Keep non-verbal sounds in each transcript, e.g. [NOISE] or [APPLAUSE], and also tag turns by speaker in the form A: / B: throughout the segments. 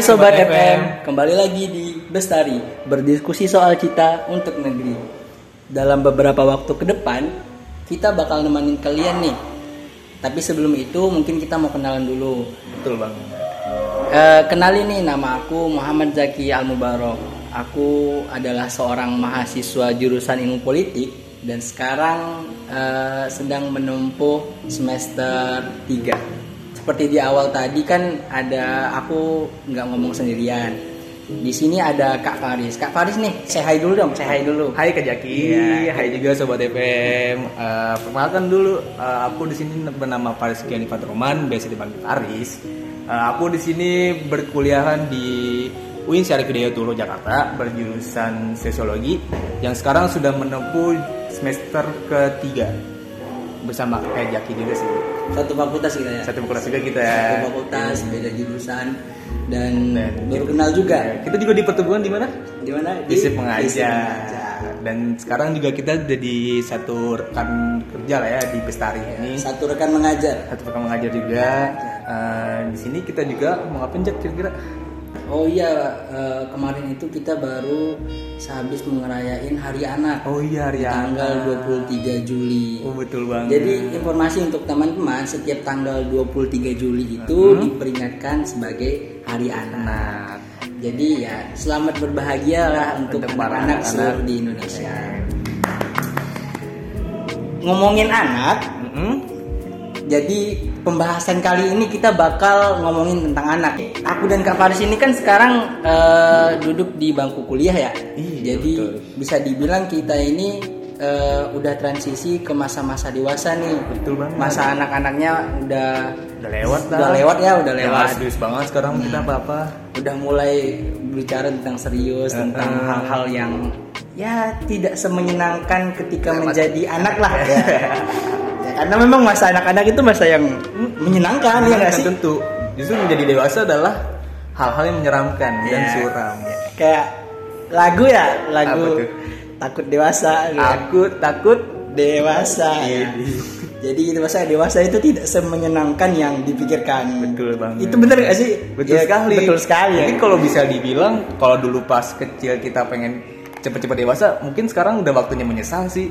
A: Hai Sobat FM, kembali lagi di Bestari Berdiskusi soal cita untuk negeri. Dalam beberapa waktu ke depan Kita bakal nemenin kalian nih. Tapi sebelum itu mungkin kita mau kenalan dulu.
B: Betul bang.
A: Eh, Kenalin nih nama aku Muhammad Zaki Al-Mubarok. Aku adalah seorang mahasiswa jurusan ilmu politik Dan sekarang eh, sedang menempuh semester 3 seperti di awal tadi kan ada aku nggak ngomong sendirian. Di sini ada Kak Faris. Kak Faris nih, say hi dulu dong, say hi dulu.
B: Hai Kak Jaki,
A: Iya.
B: hai juga Sobat FM. Eh, perkenalkan dulu, eh, aku di sini bernama Faris Kiani Fatroman, biasa dipanggil Faris. Eh, aku di sini berkuliahan di UIN Syarif Hidayatullah Jakarta berjurusan sosiologi yang sekarang sudah menempuh semester ketiga bersama Kak Jaki juga sih.
A: Satu fakultas kita ya.
B: Satu fakultas juga kita.
A: Satu fakultas, beda jurusan dan,
B: Dan
A: baru kenal juga.
B: Kita juga di pertemuan di mana?
A: Di mana? Di
B: mengajar.
A: Mengajar.
B: Dan sekarang juga kita udah di satu rekan kerja lah ya di Bestari ini.
A: Satu rekan mengajar.
B: Satu rekan mengajar juga. Eh, di sini kita juga mau ngapain Jack kira-kira?
A: Oh iya, eh, kemarin itu kita baru sehabis ngerayain Hari Anak.
B: Oh iya hari
A: tanggal 23 Juli.
B: Oh betul banget.
A: Jadi informasi untuk teman-teman setiap tanggal 23 Juli itu
B: Hmm.
A: diperingatkan sebagai Hari Anak.
B: nah,
A: Jadi ya selamat berbahagia lah untuk
B: Untuk para
A: anak-anak
B: anak-anak.
A: seluruh di Indonesia. Ngomongin anak,
B: mm-mm.
A: jadi pembahasan kali ini kita bakal ngomongin tentang anak. Aku dan Kak Faris ini kan sekarang eh, duduk di bangku kuliah ya.
B: Iya,
A: jadi
B: betul.
A: bisa dibilang kita ini eh, udah transisi ke masa-masa dewasa nih.
B: betul banget.
A: Masa anak-anaknya udah
B: udah lewat lah.
A: udah lewat ya, udah lewat.
B: serius banget sekarang kita apa-apa.
A: Udah mulai bicara tentang serius, tentang hal-hal yang ya tidak semenyenangkan ketika menjadi anak lah ya. [LAUGHS] [LAUGHS] Ya, karena memang masa anak-anak itu masa yang menyenangkan ya nggak sih?
B: tentu. Justru menjadi dewasa adalah hal-hal yang menyeramkan dan
A: Iya.
B: suram.
A: Kayak lagu ya, lagu takut dewasa. gitu.
B: Aku takut
A: dewasa. ya.
B: Ini.
A: Jadi itu masa dewasa itu tidak semenyenangkan yang dipikirkan.
B: Betul banget.
A: Itu bener gak sih?
B: Betul
A: Ya,
B: sekali.
A: Betul sekali. ya.
B: Mungkin kalau bisa dibilang, kalau dulu pas kecil kita pengen cepet-cepet dewasa, mungkin sekarang udah waktunya menyesal sih.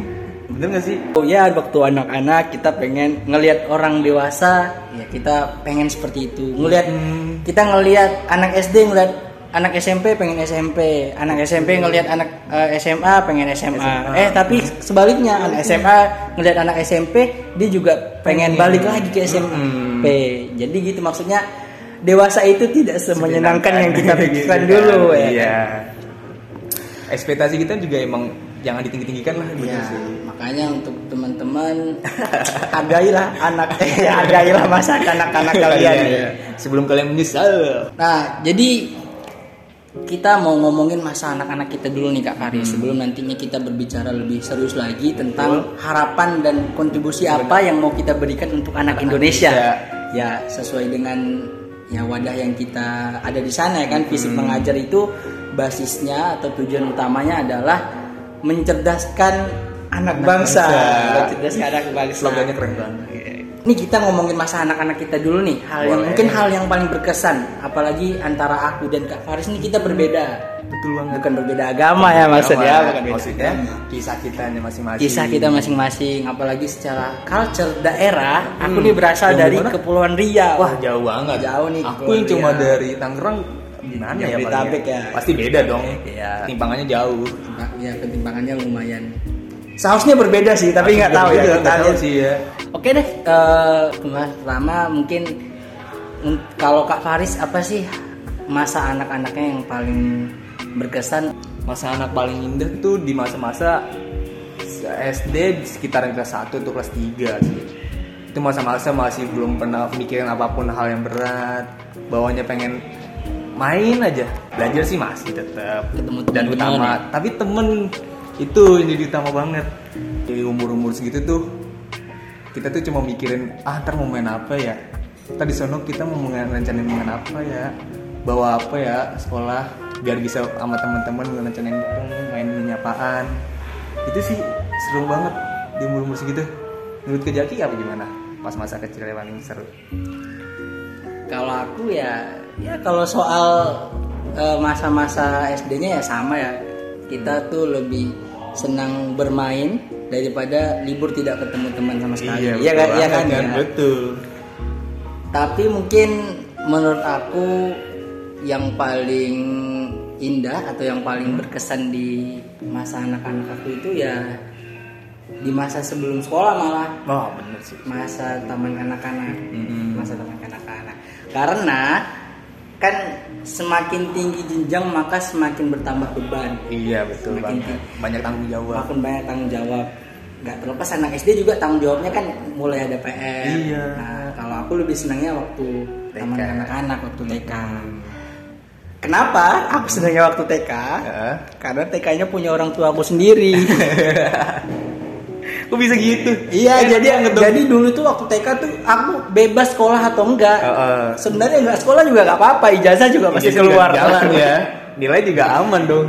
B: Bener gak sih?
A: Oh ya waktu anak-anak kita pengen ngelihat orang dewasa, ya kita pengen seperti itu. Ngelihat
B: Hmm.
A: kita ngelihat anak SD ngelihat anak SMP pengen SMP, anak SMP ngelihat anak eh, SMA pengen SMA.
B: SMA.
A: Eh tapi sebaliknya anak SMA ngelihat anak SMP dia juga pengen
B: Pengen.
A: balik lagi ke SMP. Jadi gitu maksudnya dewasa itu tidak semenyenangkan yang kita pikirkan
B: Gitu [LAUGHS]
A: dulu
B: kan.
A: ya.
B: Iya. Ekspektasi kita juga emang jangan ditinggi-tinggikan lah
A: Ya,
B: sih.
A: makanya untuk teman-teman [LAUGHS] hargailah anak [LAUGHS] hargailah masa kanak-kanak kalian.
B: Iya, iya. Sebelum kalian menyesal.
A: Nah, jadi kita mau ngomongin masa anak-anak kita dulu nih Kak Faris
B: Hmm.
A: sebelum nantinya kita berbicara lebih serius lagi tentang harapan dan kontribusi apa yang mau kita berikan untuk anak
B: Anak
A: Indonesia.
B: Indonesia.
A: Ya, sesuai dengan ya wadah yang kita ada di sana ya kan fisik
B: Hmm.
A: mengajar itu basisnya atau tujuan utamanya adalah mencerdaskan anak, bangsa.
B: bangsa.
A: Mencerdaskan anak bangsa.
B: Slogannya keren banget.
A: Ini kita ngomongin masa anak-anak kita dulu nih, hal yang mungkin hal yang paling berkesan, apalagi antara aku dan Kak Faris ini kita berbeda,
B: Betul banget.
A: bukan berbeda agama ya maksudnya, bukan beda
B: maksudnya
A: agama.
B: kisah kita masing-masing.
A: Kisah kita masing-masing, apalagi secara culture daerah, aku
B: Hmm.
A: nih berasal dari
B: mana?
A: Kepulauan Riau.
B: Wah jauh banget.
A: Jauh nih,
B: Aku yang cuma dari Tangerang gimana ya
A: Jabodetabek ya.
B: Pasti beda dong.
A: Iya.
B: Timbangannya jauh.
A: ya ketimpangannya lumayan. Sausnya berbeda sih, tapi nggak tahu ya.
B: Nggak tahu sih ya.
A: Oke deh, eh kemarin pertama mungkin kalau Kak Faris apa sih masa anak-anaknya yang paling berkesan?
B: Masa anak paling indah tuh di masa-masa SD sekitar kelas 1 tuh kelas 3 sih. Itu masa-masa masih belum pernah mikirin apa pun hal yang berat. Bawanya pengen main aja. Belajar sih masih tetap
A: Ketemu
B: dan utama.
A: ya?
B: Tapi temen itu yang jadi utama banget. Di umur-umur segitu tuh kita tuh cuma mikirin ah ntar mau main apa ya. Tadi sono kita mau rencanain main apa ya. Bawa apa ya sekolah biar bisa sama teman-teman ngerencanain bareng main menyapaan. Itu sih seru banget di umur-umur segitu. Menurut ke Jaki apa gimana? Pas masa kecil yang paling seru.
A: Kalau aku ya ya kalau soal eh, masa-masa SD-nya ya sama ya kita tuh lebih senang bermain daripada libur tidak ketemu teman sama sekali
B: Iya, betul
A: kan iya
B: banget
A: kan ya?
B: Betul.
A: tapi mungkin menurut aku yang paling indah atau yang paling berkesan di masa anak-anak aku itu ya di masa sebelum sekolah malah
B: Oh, bener sih.
A: masa taman kanak-kanak
B: Mm-mm.
A: masa taman kanak-kanak karena kan semakin tinggi jenjang maka semakin bertambah beban
B: Iya, betul
A: Semakin
B: banget. Banyak tanggung jawab.
A: makin banyak tanggung jawab nggak terlepas anak SD juga tanggung jawabnya kan mulai ada PR
B: Iya.
A: nah kalau aku lebih senangnya waktu taman
B: TK.
A: kanak-kanak waktu TK kenapa aku senangnya waktu TK
B: Heeh.
A: karena TK-nya punya orang tua aku sendiri [LAUGHS]
B: Kok bisa gitu?
A: Iya,
B: Enak
A: jadi
B: dong.
A: jadi dulu tuh waktu TK tuh aku bebas sekolah atau enggak.
B: Heeh.
A: Sebenarnya enggak sekolah juga nggak apa-apa, ijazah juga pasti
B: Iya,
A: keluar.
B: jalan ya. [LAUGHS] Nilai juga aman dong.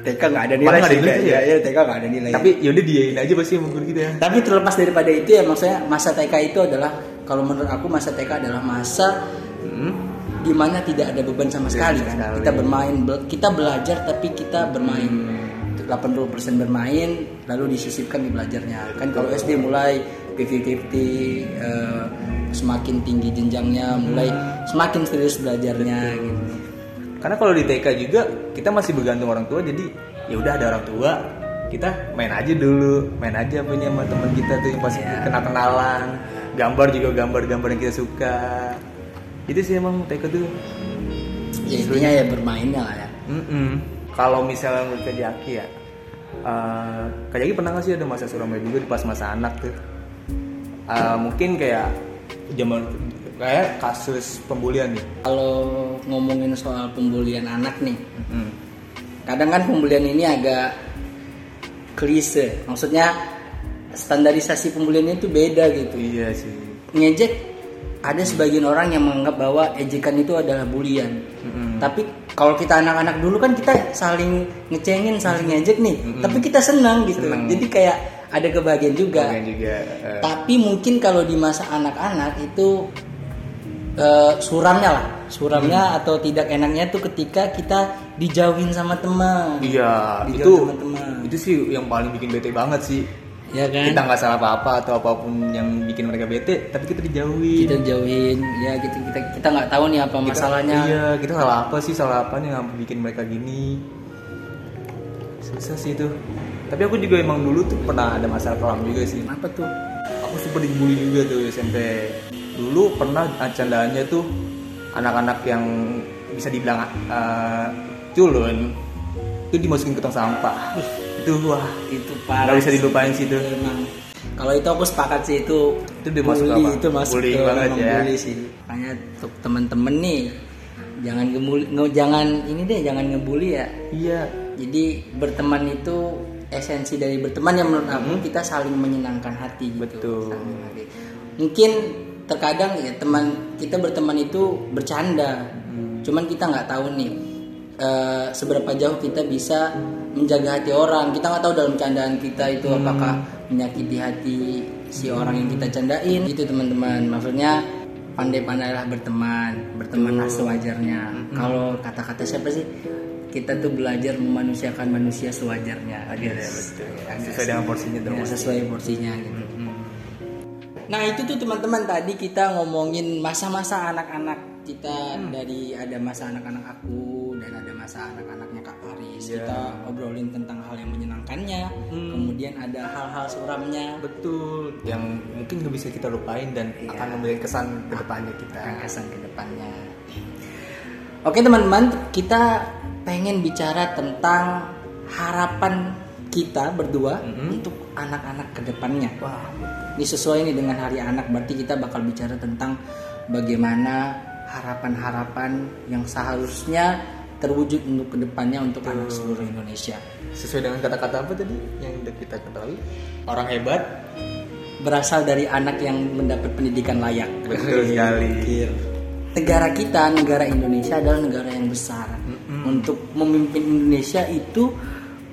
A: TK nggak ada nilai
B: ada
A: sih, ya,
B: ya?
A: TK nggak ada nilai.
B: Tapi yaudah diain aja pasti sama guru kita ya.
A: tapi terlepas daripada itu ya maksudnya masa TK itu adalah kalau menurut aku masa TK adalah masa
B: Hmm.
A: di mana tidak ada beban sama
B: Tidak
A: sekali kan.
B: sekali.
A: Kita bermain, be- kita belajar tapi kita bermain.
B: Hmm.
A: 80% bermain lalu disisipkan di belajarnya. Kan kalau SD mulai 50-50 eh, semakin tinggi jenjangnya, mulai semakin serius belajarnya gitu.
B: Karena kalau di TK juga kita masih bergantung orang tua jadi ya udah ada orang tua kita main aja dulu main aja punya sama teman kita tuh yang pasti
A: Iya.
B: kenal kenalan gambar juga gambar-gambar yang kita suka itu sih emang TK tuh
A: Ya intinya ya bermainnya lah ya.
B: Mm-mm. kalau misalnya menurut Jaki ya eh Kak Jaki pernah nggak sih ada masa suram juga di pas masa anak tuh Eh, mungkin kayak zaman kayak kasus pembulian nih
A: Kalau ngomongin soal pembulian anak nih,
B: Mm-mm.
A: kadang kan pembulian ini agak klise. Maksudnya standarisasi pembulian itu beda gitu.
B: iya sih
A: Ngejek ada sebagian orang yang menganggap bahwa ejekan itu adalah bulian.
B: Mm-mm.
A: Tapi kalau kita anak-anak dulu kan kita saling ngecengin, saling ngejek nih. Tapi kita senang gitu.
B: Senang.
A: Jadi kayak ada kebahagiaan juga.
B: Kemudian juga eh,
A: Tapi mungkin kalau di masa anak-anak itu eh, suramnya lah, suramnya
B: Hmm.
A: atau tidak enaknya tuh ketika kita dijauhin sama teman.
B: Iya, itu
A: sama teman.
B: itu sih yang paling bikin bete banget sih.
A: Ya kan?
B: Kita nggak salah apa-apa atau apa pun yang bikin mereka bete, tapi kita dijauhin.
A: kita jauhin, ya gitu kita kita nggak tahu nih apa
B: Kita-
A: masalahnya.
B: Iya, kita salah apa sih? Salah apa nih yang bikin mereka gini? Susah sih itu. Tapi aku juga emang dulu tuh pernah ada masalah kelam juga sih.
A: Apa tuh?
B: Aku sempat dibully juga tuh SMP. Dulu pernah candaannya tuh anak-anak yang bisa dibilang eh, culun itu dimasukin ke tong sampah. Itu wah
A: Itu parah.
B: Nggak bisa dilupain sih itu.
A: Emang. Kalau itu aku sepakat sih itu
B: Itu dia masuk
A: bully,
B: apa?
A: itu masuk
B: Bullying
A: ke
B: banget
A: memang
B: ya.
A: bully sih. Makanya untuk temen-temen nih jangan ngebully, nge- jangan ini deh jangan ngebully ya.
B: iya.
A: Jadi berteman itu esensi dari berteman yang menurut aku kita saling menyenangkan hati gitu.
B: Hmm. Betul.
A: Saling. Mungkin terkadang ya teman kita berteman itu bercanda.
B: Hmm.
A: Cuman kita nggak tahu nih eh, seberapa jauh kita bisa menjaga hati orang. Kita nggak tahu dalam candaan kita itu
B: Hmm.
A: apakah menyakiti hati si orang yang kita candain. Itu teman-teman. Maksudnya pandai-pandailah berteman, bertemanlah sewajarnya.
B: Hmm.
A: Kalau kata-kata siapa sih? Kita tuh belajar memanusiakan manusia sewajarnya.
B: Iya, iya, betul. Sesuai dengan porsinya dong.
A: Ya, sesuai porsinya gitu.
B: Hmm.
A: Nah itu tuh teman-teman tadi kita ngomongin masa-masa anak-anak kita
B: Hmm.
A: dari ada masa anak-anak aku dan ada masa anak-anaknya Kak Paris.
B: Iya.
A: Kita obrolin tentang hal yang menyenangkannya,
B: Hmm.
A: kemudian ada hal-hal suramnya,
B: Betul. Yang mungkin nggak bisa kita lupain dan
A: Iya.
B: akan memberikan kesan ke depannya kita.
A: akan kesan ke depannya. Oke teman-teman, kita pengen bicara tentang harapan kita berdua
B: Mhm.
A: untuk anak-anak ke depannya.
B: Wah,
A: Ini sesuai nih dengan Hari Anak, berarti kita bakal bicara tentang bagaimana harapan-harapan yang seharusnya terwujud untuk ke depannya untuk anak seluruh Indonesia.
B: sesuai dengan kata-kata apa tadi yang kita ketahui? Orang hebat.
A: Berasal dari anak yang mendapat pendidikan layak.
B: Betul sekali.
A: Negara kita, negara Indonesia adalah negara yang besar. Untuk memimpin Indonesia itu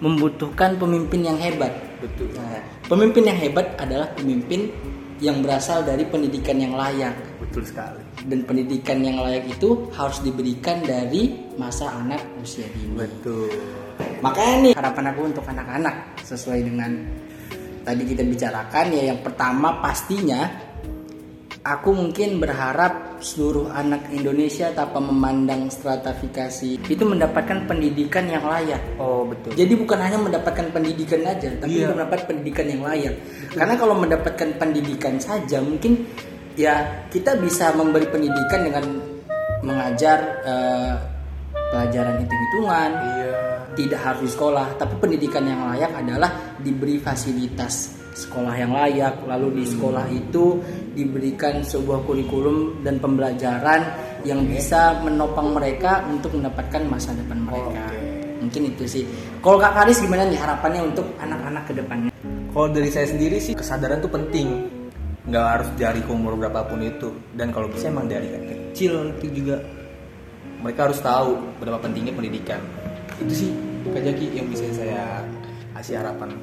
A: membutuhkan pemimpin yang hebat.
B: Betul.
A: Nah, pemimpin yang hebat adalah pemimpin yang berasal dari pendidikan yang layak.
B: Betul sekali.
A: Dan pendidikan yang layak itu harus diberikan dari masa anak usia dini.
B: betul
A: Makanya nih harapan aku untuk anak-anak sesuai dengan tadi kita bicarakan ya yang pertama pastinya aku mungkin berharap seluruh anak Indonesia tanpa memandang stratifikasi itu mendapatkan pendidikan yang layak.
B: oh betul
A: Jadi bukan hanya mendapatkan pendidikan aja, tapi
B: Iya.
A: mendapat pendidikan yang layak. Karena kalau mendapatkan pendidikan saja, mungkin ya kita bisa memberi pendidikan dengan mengajar eh, pelajaran hitung-hitungan,
B: iya
A: tidak harus di sekolah, tapi pendidikan yang layak adalah diberi fasilitas sekolah yang layak, lalu di sekolah itu diberikan sebuah kurikulum dan pembelajaran yang bisa menopang mereka untuk mendapatkan masa depan mereka.
B: Oke.
A: Mungkin itu sih. Kalau Kak Karis gimana nih harapannya untuk anak-anak ke depannya?
B: Kalau dari saya sendiri sih kesadaran tuh penting. Nggak harus dari umur berapapun itu. Dan kalau bisa emang dari kecil itu juga mereka harus tahu berapa pentingnya pendidikan. Itu sih Kak Jaki yang bisa saya kasih harapan.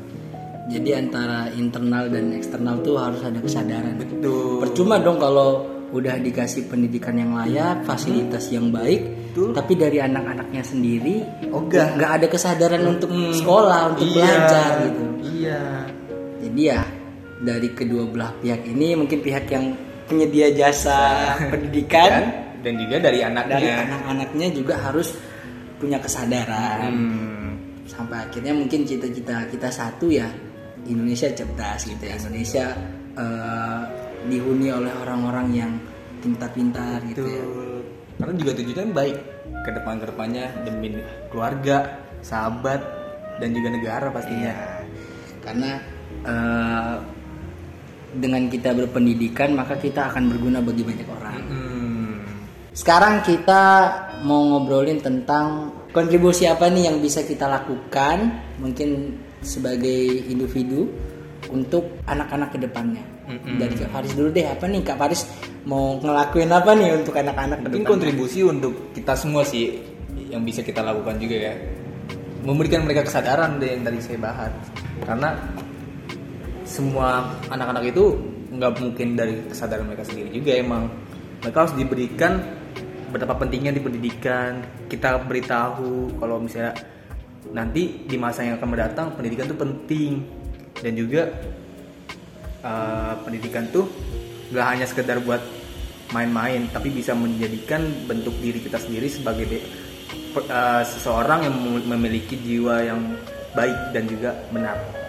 A: Jadi antara internal dan eksternal tuh harus ada kesadaran.
B: Betul.
A: Percuma dong kalau udah dikasih pendidikan yang layak, fasilitas yang baik,
B: Betul.
A: tapi dari anak-anaknya sendiri
B: Ogah.
A: nggak ada kesadaran untuk sekolah, untuk
B: Iya,
A: belajar gitu.
B: Iya.
A: Jadi ya dari kedua belah pihak ini mungkin pihak yang penyedia jasa pendidikan
B: Dan, dan juga dari anaknya.
A: dari anak-anaknya juga harus punya kesadaran.
B: Hmm.
A: Sampai akhirnya mungkin cita-cita kita satu ya Indonesia cerdas gitu ya. Indonesia eh, dihuni oleh orang-orang yang pintar-pintar gitu ya.
B: Karena juga tujuannya baik ke depan ke depannya demi keluarga, sahabat dan juga negara pastinya.
A: Iya. Karena eh, dengan kita berpendidikan maka kita akan berguna bagi banyak orang.
B: Hmm.
A: Sekarang kita mau ngobrolin tentang kontribusi apa nih yang bisa kita lakukan mungkin sebagai individu untuk anak-anak ke depannya.
B: Mm-mm.
A: Dari Kak Faris dulu deh, apa nih Kak Faris mau ngelakuin apa nih untuk anak-anak ke
B: Mungkin kontribusi untuk kita semua sih yang bisa kita lakukan juga ya. Memberikan mereka kesadaran deh yang tadi saya bahas. Karena semua anak-anak itu nggak mungkin dari kesadaran mereka sendiri juga emang. Mereka harus diberikan betapa pentingnya di pendidikan. Kita beritahu kalau misalnya nanti di masa yang akan mendatang pendidikan itu penting dan juga uh, pendidikan tuh nggak hanya sekedar buat main-main tapi bisa menjadikan bentuk diri kita sendiri sebagai uh, seseorang yang mem- memiliki jiwa yang baik dan juga benar.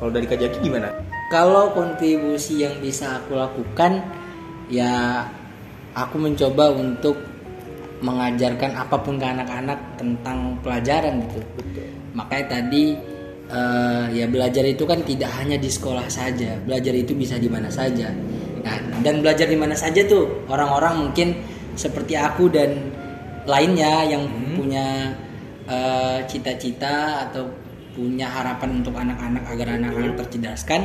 B: Kalau dari Kak Jaki gimana?
A: Kalau kontribusi yang bisa aku lakukan ya aku mencoba untuk mengajarkan apa pun ke anak-anak tentang pelajaran gitu. Makanya tadi eh, ya belajar itu kan tidak hanya di sekolah saja. Belajar itu bisa di mana saja. Nah, dan belajar di mana saja tuh orang-orang mungkin seperti aku dan lainnya yang punya eh, cita-cita atau punya harapan untuk anak-anak agar anak-anak tercerdaskan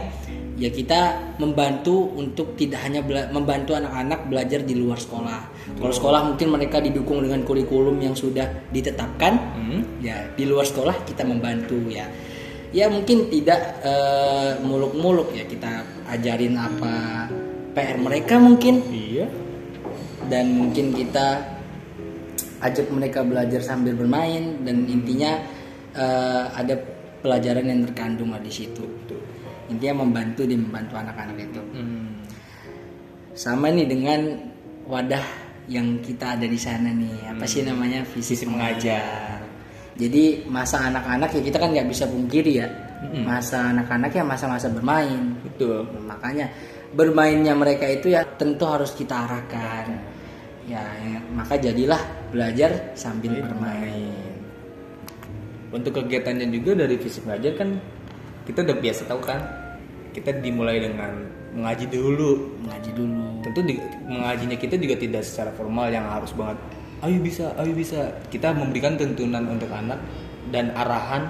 A: ya kita membantu untuk tidak hanya bela- membantu anak-anak belajar di luar sekolah. Kalau sekolah mungkin mereka didukung dengan kurikulum yang sudah ditetapkan,
B: Hmm?
A: ya di luar sekolah kita membantu ya. Ya mungkin tidak eh, muluk-muluk ya kita ajarin apa PR mereka mungkin
B: Iya.
A: dan mungkin kita ajak mereka belajar sambil bermain dan intinya eh, ada pelajaran yang terkandung lah di situ. Intinya membantu di membantu anak-anak itu.
B: Hmm.
A: Sama nih dengan wadah yang kita ada di sana nih. Apa sih namanya? Fisik
B: mengajar.
A: Jadi masa anak-anak ya kita kan nggak bisa pungkiri ya.
B: Mm-mm.
A: Masa anak-anak ya masa-masa bermain.
B: Betul.
A: Makanya bermainnya mereka itu ya tentu harus kita arahkan. Ya, ya, maka jadilah belajar sambil bermain.
B: Untuk kegiatannya juga dari fisik mengajar kan kita udah biasa tahu kan. Kita dimulai dengan mengaji dulu.
A: Mengaji dulu.
B: Tentu di, mengajinya kita juga tidak secara formal yang harus banget. Ayo bisa, ayo bisa. Kita memberikan tuntunan untuk anak dan arahan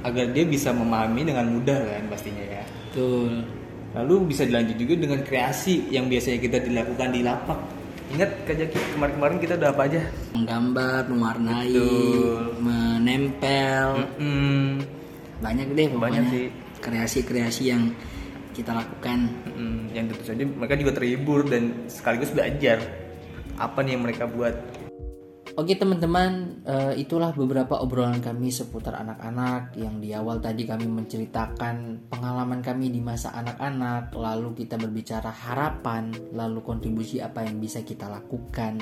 B: agar dia bisa memahami dengan mudah kan pastinya ya.
A: Betul.
B: Lalu bisa dilanjut juga dengan kreasi yang biasanya kita dilakukan di lapak. Ingat Jaki, kemarin-kemarin kita udah apa aja?
A: Menggambar, mewarnai,
B: Betul.
A: Menempel.
B: Mm-mm.
A: Banyak deh pokoknya.
B: Banyak sih.
A: Kreasi-kreasi yang kita lakukan.
B: Mm, yang tentu saja mereka juga terhibur dan sekaligus belajar apa nih yang mereka buat.
A: Oke teman-teman, eh, itulah beberapa obrolan kami seputar anak-anak yang di awal tadi kami menceritakan pengalaman kami di masa anak-anak, lalu kita berbicara harapan, lalu kontribusi apa yang bisa kita lakukan,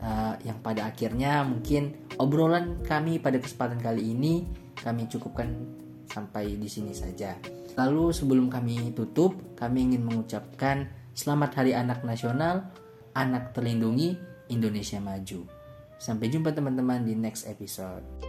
A: eh, yang pada akhirnya mungkin obrolan kami pada kesempatan kali ini kami cukupkan sampai di sini saja. Lalu sebelum kami tutup, kami ingin mengucapkan Selamat Hari Anak Nasional, Anak Terlindungi, Indonesia Maju. Sampai jumpa teman-teman di next episode.